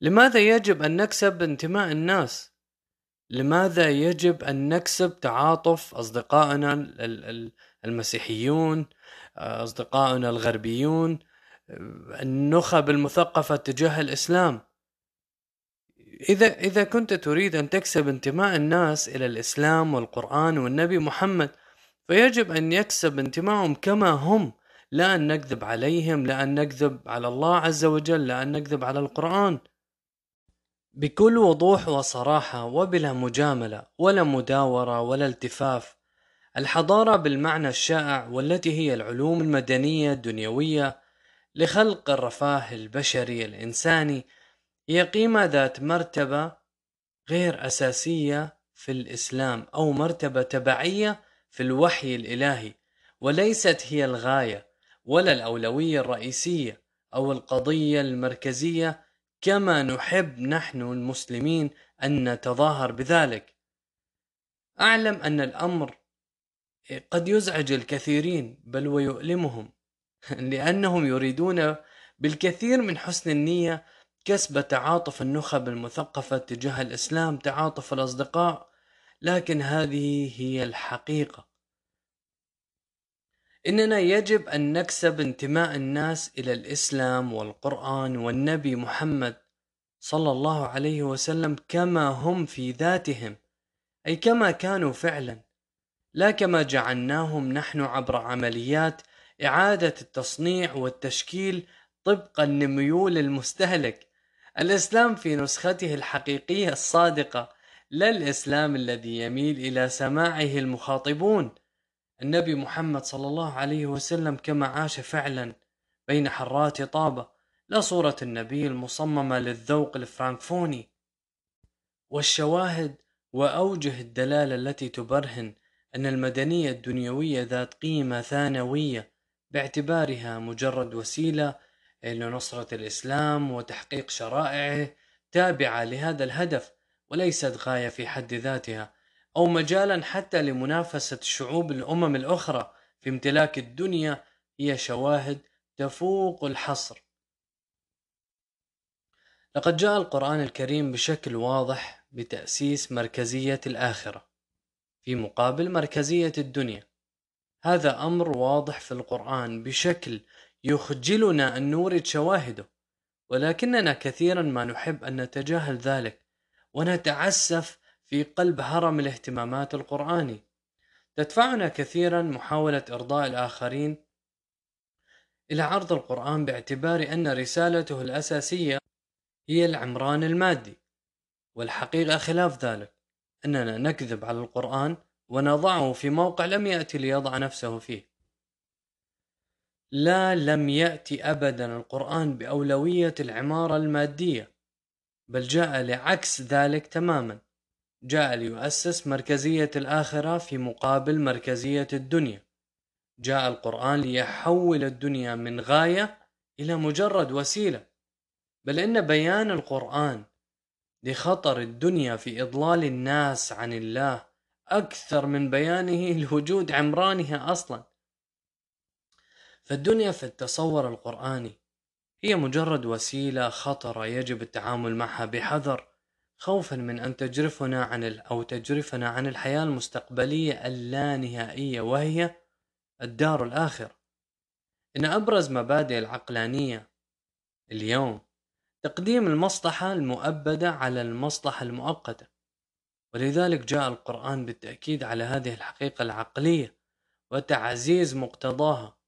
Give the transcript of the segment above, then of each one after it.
لماذا يجب أن نكسب انتماء الناس؟ لماذا يجب أن نكسب تعاطف أصدقائنا المسيحيون أصدقائنا الغربيون النخب المثقفة تجاه الإسلام إذا إذا كنت تريد أن تكسب انتماء الناس إلى الإسلام والقرآن والنبي محمد فيجب أن يكسب انتمائهم كما هم لا أن نكذب عليهم لا أن نكذب على الله عز وجل لا أن نكذب على القرآن بكل وضوح وصراحة وبلا مجاملة ولا مداورة ولا التفاف الحضارة بالمعنى الشائع والتي هي العلوم المدنية الدنيوية لخلق الرفاه البشري الإنساني هي قيمة ذات مرتبة غير أساسية في الإسلام أو مرتبة تبعية في الوحي الإلهي وليست هي الغاية ولا الأولوية الرئيسية أو القضية المركزية كما نحب نحن المسلمين أن نتظاهر بذلك. أعلم أن الأمر قد يزعج الكثيرين بل ويؤلمهم لأنهم يريدون بالكثير من حسن النية كسب تعاطف النخب المثقفة تجاه الإسلام تعاطف الأصدقاء لكن هذه هي الحقيقة. إننا يجب أن نكسب انتماء الناس إلى الإسلام والقرآن والنبي محمد صلى الله عليه وسلم كما هم في ذاتهم أي كما كانوا فعلا. لا كما جعلناهم نحن عبر عمليات إعادة التصنيع والتشكيل طبقا لميول المستهلك. الإسلام في نسخته الحقيقية الصادقة لا الإسلام الذي يميل إلى سماعه المخاطبون. النبي محمد صلى الله عليه وسلم كما عاش فعلا بين حرات طابة لا صورة النبي المصممة للذوق الفرانكفوني. والشواهد وأوجه الدلالة التي تبرهن أن المدنية الدنيوية ذات قيمة ثانوية باعتبارها مجرد وسيلة لنصرة الإسلام وتحقيق شرائعه تابعة لهذا الهدف وليست غاية في حد ذاتها. أو مجالا حتى لمنافسة شعوب الأمم الأخرى في امتلاك الدنيا هي شواهد تفوق الحصر. لقد جاء القرآن الكريم بشكل واضح بتأسيس مركزية الآخرة في مقابل مركزية الدنيا. هذا أمر واضح في القرآن بشكل يخجلنا أن نورد شواهده ولكننا كثيرا ما نحب أن نتجاهل ذلك ونتعسف في قلب هرم الاهتمامات القرآني. تدفعنا كثيرا محاولة إرضاء الآخرين إلى عرض القرآن باعتبار أن رسالته الأساسية هي العمران المادي والحقيقة خلاف ذلك أننا نكذب على القرآن ونضعه في موقع لم يأتي ليضع نفسه فيه. لا لم يأتي أبدا القرآن بأولوية العمارة المادية بل جاء لعكس ذلك تماما. جاء ليؤسس مركزية الآخرة في مقابل مركزية الدنيا. جاء القرآن ليحول الدنيا من غاية إلى مجرد وسيلة. بل إن بيان القرآن لخطر الدنيا في إضلال الناس عن الله أكثر من بيانه لوجود عمرانها أصلا. فالدنيا في التصور القرآني هي مجرد وسيلة خطرة يجب التعامل معها بحذر خوفا من أن تجرفنا عن. أو تجرفنا عن الحياة المستقبلية اللانهائية وهي الدار الآخرة إن أبرز مبادئ العقلانية اليوم تقديم المصلحة المؤبدة على المصلحة المؤقتة ولذلك جاء القرآن بالتأكيد على هذه الحقيقة العقلية وتعزيز مقتضاها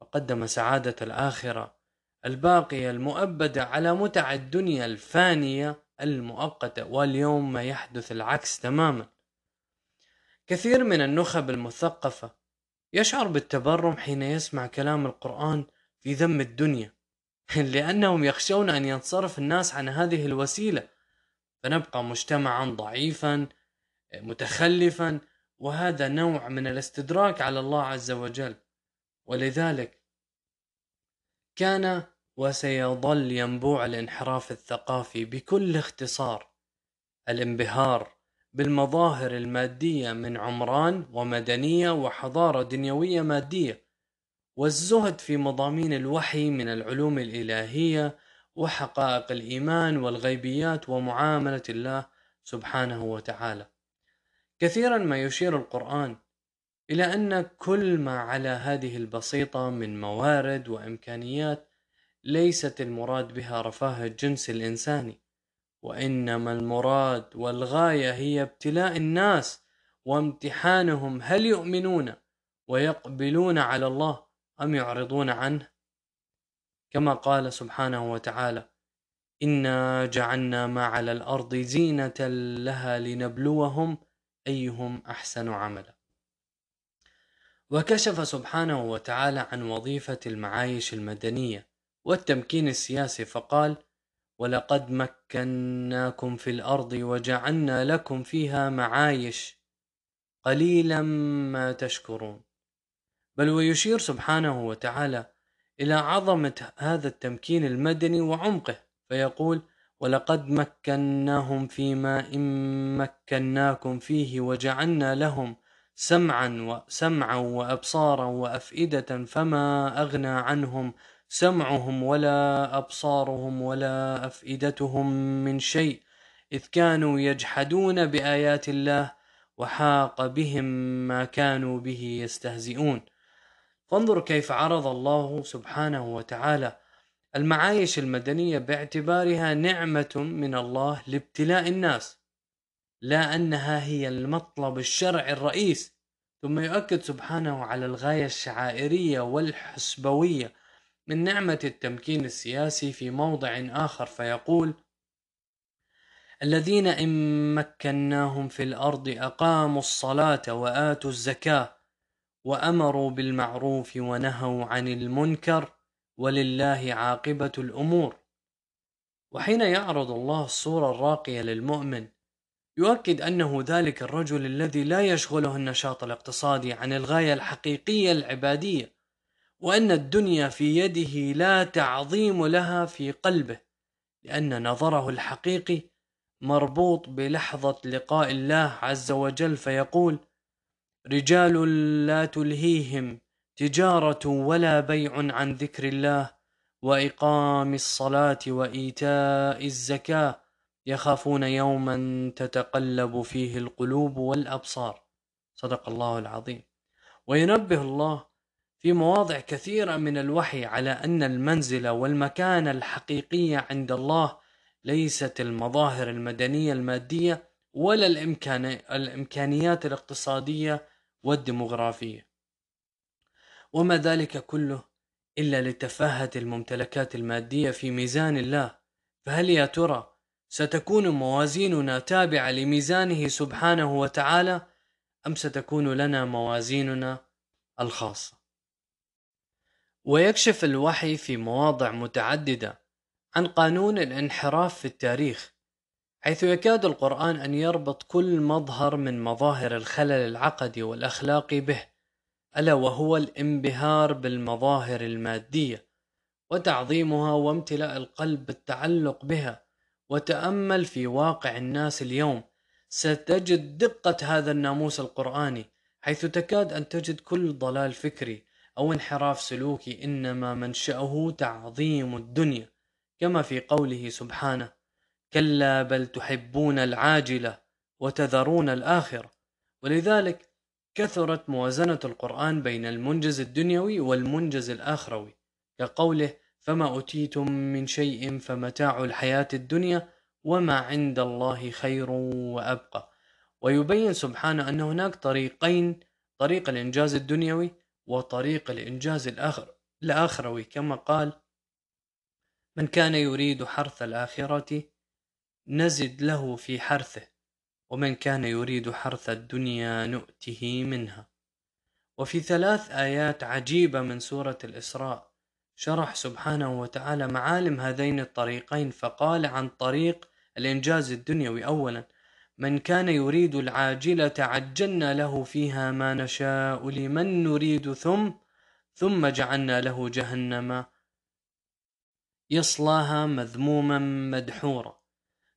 وقدم سعادة الآخرة الباقية المؤبدة على متع الدنيا الفانية المؤقتة واليوم ما يحدث العكس تماما. كثير من النخب المثقفة يشعر بالتبرم حين يسمع كلام القرآن في ذم الدنيا لأنهم يخشون أن ينصرف الناس عن هذه الوسيلة. فنبقى مجتمعا ضعيفا متخلفا وهذا نوع من الاستدراك على الله عز وجل. ولذلك كان وسيظل ينبوع الانحراف الثقافي بكل اختصار. الانبهار بالمظاهر المادية من عمران ومدنية وحضارة دنيوية مادية والزهد في مضامين الوحي من العلوم الإلهية وحقائق الإيمان والغيبيات ومعاملة الله سبحانه وتعالى. كثيرا ما يشير القرآن إلى أن كل ما على هذه البسيطة من موارد وإمكانيات ليست المراد بها رفاه الجنس الإنساني وإنما المراد والغاية هي ابتلاء الناس وامتحانهم هل يؤمنون ويقبلون على الله أم يعرضون عنه. كما قال سبحانه وتعالى إنا جعلنا ما على الأرض زينة لها لنبلوهم أيهم أحسن عملا. وكشف سبحانه وتعالى عن وظيفة المعايش المدنية والتمكين السياسي فقال ولقد مكناكم في الأرض وجعلنا لكم فيها معايش قليلا ما تشكرون. بل ويشير سبحانه وتعالى إلى عظمة هذا التمكين المدني وعمقه فيقول ولقد مكناهم فيما إن مكناكم فيه وجعلنا لهم سمعا وسمعا وأبصارا وأفئدة فما أغنى عنهم سمعهم ولا أبصارهم ولا أفئدتهم من شيء إذ كانوا يجحدون بآيات الله وحاق بهم ما كانوا به يستهزئون. فانظر كيف عرض الله سبحانه وتعالى المعايش المدنية باعتبارها نعمة من الله لابتلاء الناس لا أنها هي المطلب الشرعي الرئيس. ثم يؤكد سبحانه على الغاية الشعائرية والحسبوية من نعمة التمكين السياسي في موضع آخر فيقول الذين إن مكناهم في الأرض أقاموا الصلاة وآتوا الزكاة وأمروا بالمعروف ونهوا عن المنكر ولله عاقبة الأمور. وحين يعرض الله الصورة الراقية للمؤمن يؤكد أنه ذلك الرجل الذي لا يشغله النشاط الاقتصادي عن الغاية الحقيقية العبادية وأن الدنيا في يده لا تعظيم لها في قلبه لأن نظره الحقيقي مربوط بلحظة لقاء الله عز وجل فيقول رجال لا تلهيهم تجارة ولا بيع عن ذكر الله وإقام الصلاة وإيتاء الزكاة يخافون يوما تتقلب فيه القلوب والأبصار صدق الله العظيم. وينبه الله في مواضع كثيرة من الوحي على أن المنزلة والمكانة الحقيقية عند الله ليست المظاهر المدنية المادية ولا الإمكان الإمكانيات الاقتصادية والديمغرافية. وما ذلك كله إلا لتفاهة الممتلكات المادية في ميزان الله. فهل يا ترى ستكون موازيننا تابعة لميزانه سبحانه وتعالى أم ستكون لنا موازيننا الخاصة؟ ويكشف الوحي في مواضع متعددة عن قانون الانحراف في التاريخ حيث يكاد القرآن أن يربط كل مظهر من مظاهر الخلل العقدي والأخلاقي به ألا وهو الانبهار بالمظاهر المادية وتعظيمها وامتلاء القلب بالتعلق بها وتأمل في واقع الناس اليوم. ستجد دقة هذا الناموس القرآني حيث تكاد أن تجد كل ضلال فكري أو انحراف سلوكي إنما منشأه تعظيم الدنيا كما في قوله سبحانه كلا بل تحبون العاجلة وتذرون الآخرة ولذلك كثرت موازنة القرآن بين المنجز الدنيوي والمنجز الآخروي كقوله فما أوتيتم من شيء فمتاع الحياة الدنيا وما عند الله خير وأبقى ويبين سبحانه أن هناك طريقين طريق الإنجاز الدنيوي وطريق الإنجاز الآخر الآخروي كما قال من كان يريد حرث الآخرة نزد له في حرثه ومن كان يريد حرث الدنيا نؤته منها. وفي ثلاث آيات عجيبة من سورة الإسراء شرح سبحانه وتعالى معالم هذين الطريقين فقال عن طريق الإنجاز الدنيوي أولا من كان يريد العاجلة عجلنا له فيها ما نشاء لمن نريد ثم ثم جعلنا له جهنم يصلاها مذموما مدحورا.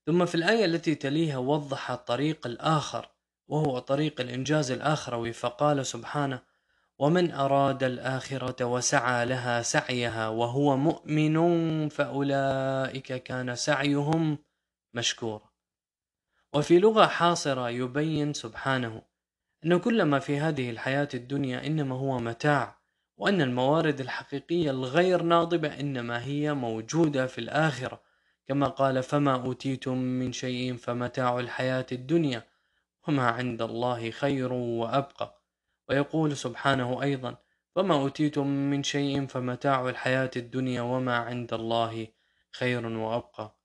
ثم في الآية التي تليها وضح الطريق الآخر وهو طريق الإنجاز الآخروي فقال سبحانه ومن أراد الآخرة وسعى لها سعيها وهو مؤمن فأولئك كان سعيهم مشكورا. وفي لغة حاصرة يبين سبحانه أن كل ما في هذه الحياة الدنيا إنما هو متاع وأن الموارد الحقيقية الغير ناضبة إنما هي موجودة في الآخرة. كما قال فما أوتيتم من شيء فمتاع الحياة الدنيا وما عند الله خير وأبقى. ويقول سبحانه أيضا فما أوتيتم من شيء فمتاع الحياة الدنيا وما عند الله خير وأبقى.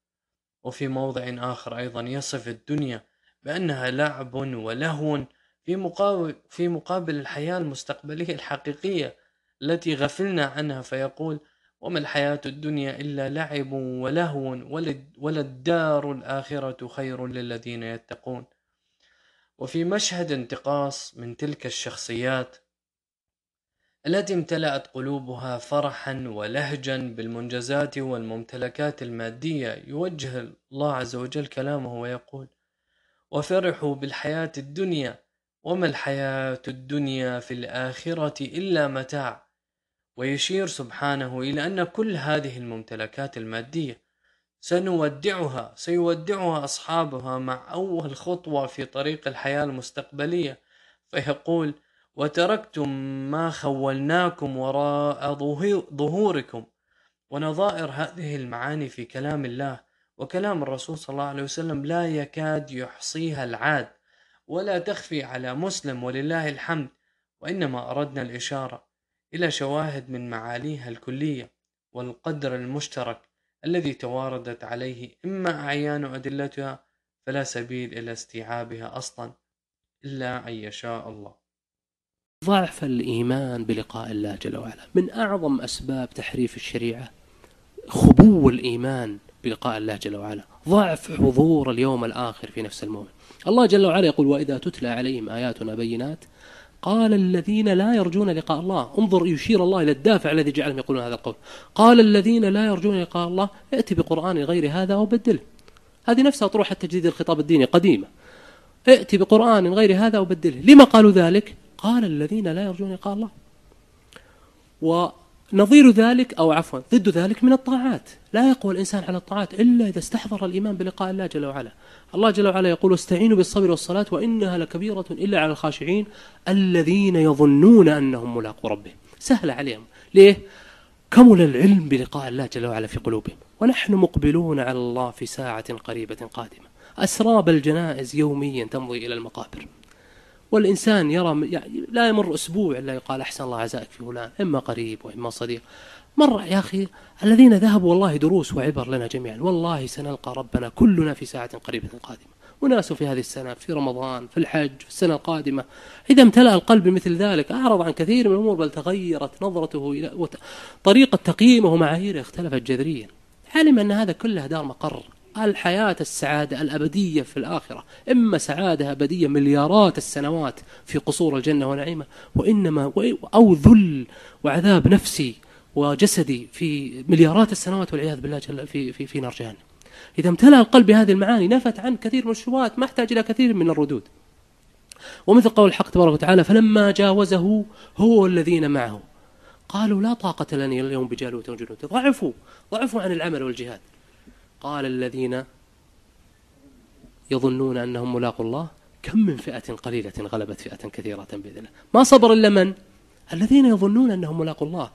وفي موضع آخر أيضا يصف الدنيا بأنها لعب ولهو في مقابل, في مقابل الحياة المستقبلية الحقيقية التي غفلنا عنها فيقول وما الحياة الدنيا إلا لعب ولهو وللدار الآخرة خير للذين يتقون وفي مشهد انتقاص من تلك الشخصيات التي امتلأت قلوبها فرحا ولهجا بالمنجزات والممتلكات المادية. يوجه الله عز وجل كلامه ويقول وفرحوا بالحياة الدنيا وما الحياة الدنيا في الآخرة إلا متاع. ويشير سبحانه إلى أن كل هذه الممتلكات المادية سنودعها سيودعها أصحابها مع أول خطوة في طريق الحياة المستقبلية. فيقول وتركتم ما خولناكم وراء ظهوركم. ونظائر هذه المعاني في كلام الله وكلام الرسول صلى الله عليه وسلم لا يكاد يحصيها العاد. ولا تخفي على مسلم ولله الحمد وإنما أردنا الإشارة إلى شواهد من معاليها الكلية والقدر المشترك الذي تواردت عليه. إما أعيان أدلتها فلا سبيل إلى استيعابها أصلا إلا أن يشاء الله. ضعف الإيمان بلقاء الله جل وعلا. من أعظم أسباب تحريف الشريعة خبو الإيمان بلقاء الله جل وعلا. ضعف حضور اليوم الآخر في نفس المؤمن. الله جل وعلا يقول وإذا تتلى عليهم آياتنا بينات قال الذين لا يرجون لقاء الله. انظر يشير الله إلى الدافع الذي جعلهم يقولون هذا القول. قال الذين لا يرجون لقاء الله ائت بقرآن غير هذا وبدله. هذه نفسها طروح تجديد الخطاب الديني قديمة. ائت بقرآن غير هذا وبدله. لما قالوا ذلك؟ قال الذين لا يرجون لقاء الله. ونظير ذلك أو عفوا ضد ذلك من الطاعات. لا يقوى الإنسان على الطاعات إلا إذا استحضر الإيمان بلقاء الله جل وعلا. الله جل وعلا يقول استعينوا بالصبر والصلاة وإنها لكبيرة إلا على الخاشعين الذين يظنون أنهم ملاقوا ربهم. سهل عليهم. ليه؟ كمل العلم بلقاء الله جل وعلا في قلوبهم. ونحن مقبلون على الله في ساعة قريبة قادمة. أسراب الجنائز يوميا تمضي إلى المقابر. والإنسان يرى يعني لا يمر أسبوع إلا يقال أحسن الله عزائك في فلان إما قريب وإما صديق. مرة يا أخي الذين ذهبوا والله دروس وعبر لنا جميعا والله سنلقى ربنا كلنا في ساعة قريبة قادمة. وناس في هذه السنة في رمضان في الحج في السنة القادمة. إذا امتلأ القلب بمثل ذلك أعرض عن كثير من الأمور بل تغيرت نظرته إلى طريقة تقييمه ومعاييره اختلفت جذريا. علم أن هذا كله دار مقر. الحياة السعادة الأبدية في الآخرة إما سعادة أبدية مليارات السنوات في قصور الجنة ونعيمة وإنما أو ذل وعذاب نفسي وجسدي في مليارات السنوات والعياذ بالله جل في, في, في نار جهنم. إذا امتلأ القلب بهذه المعاني نفت عن كثير من الشبهات ما احتاج إلى كثير من الردود. ومثل قول الحق تبارك وتعالى فلما جاوزه هو الذين معه. قالوا لا طاقة لنا اليوم بجالوت وجنود. ضعفوا ضعفوا عن العمل والجهاد. قال الذين يظنون أنهم ملاقوا الله كم من فئة قليلة غلبت فئة كثيرة بإذن الله ما صبر إلا من؟ الذين يظنون أنهم ملاقوا الله.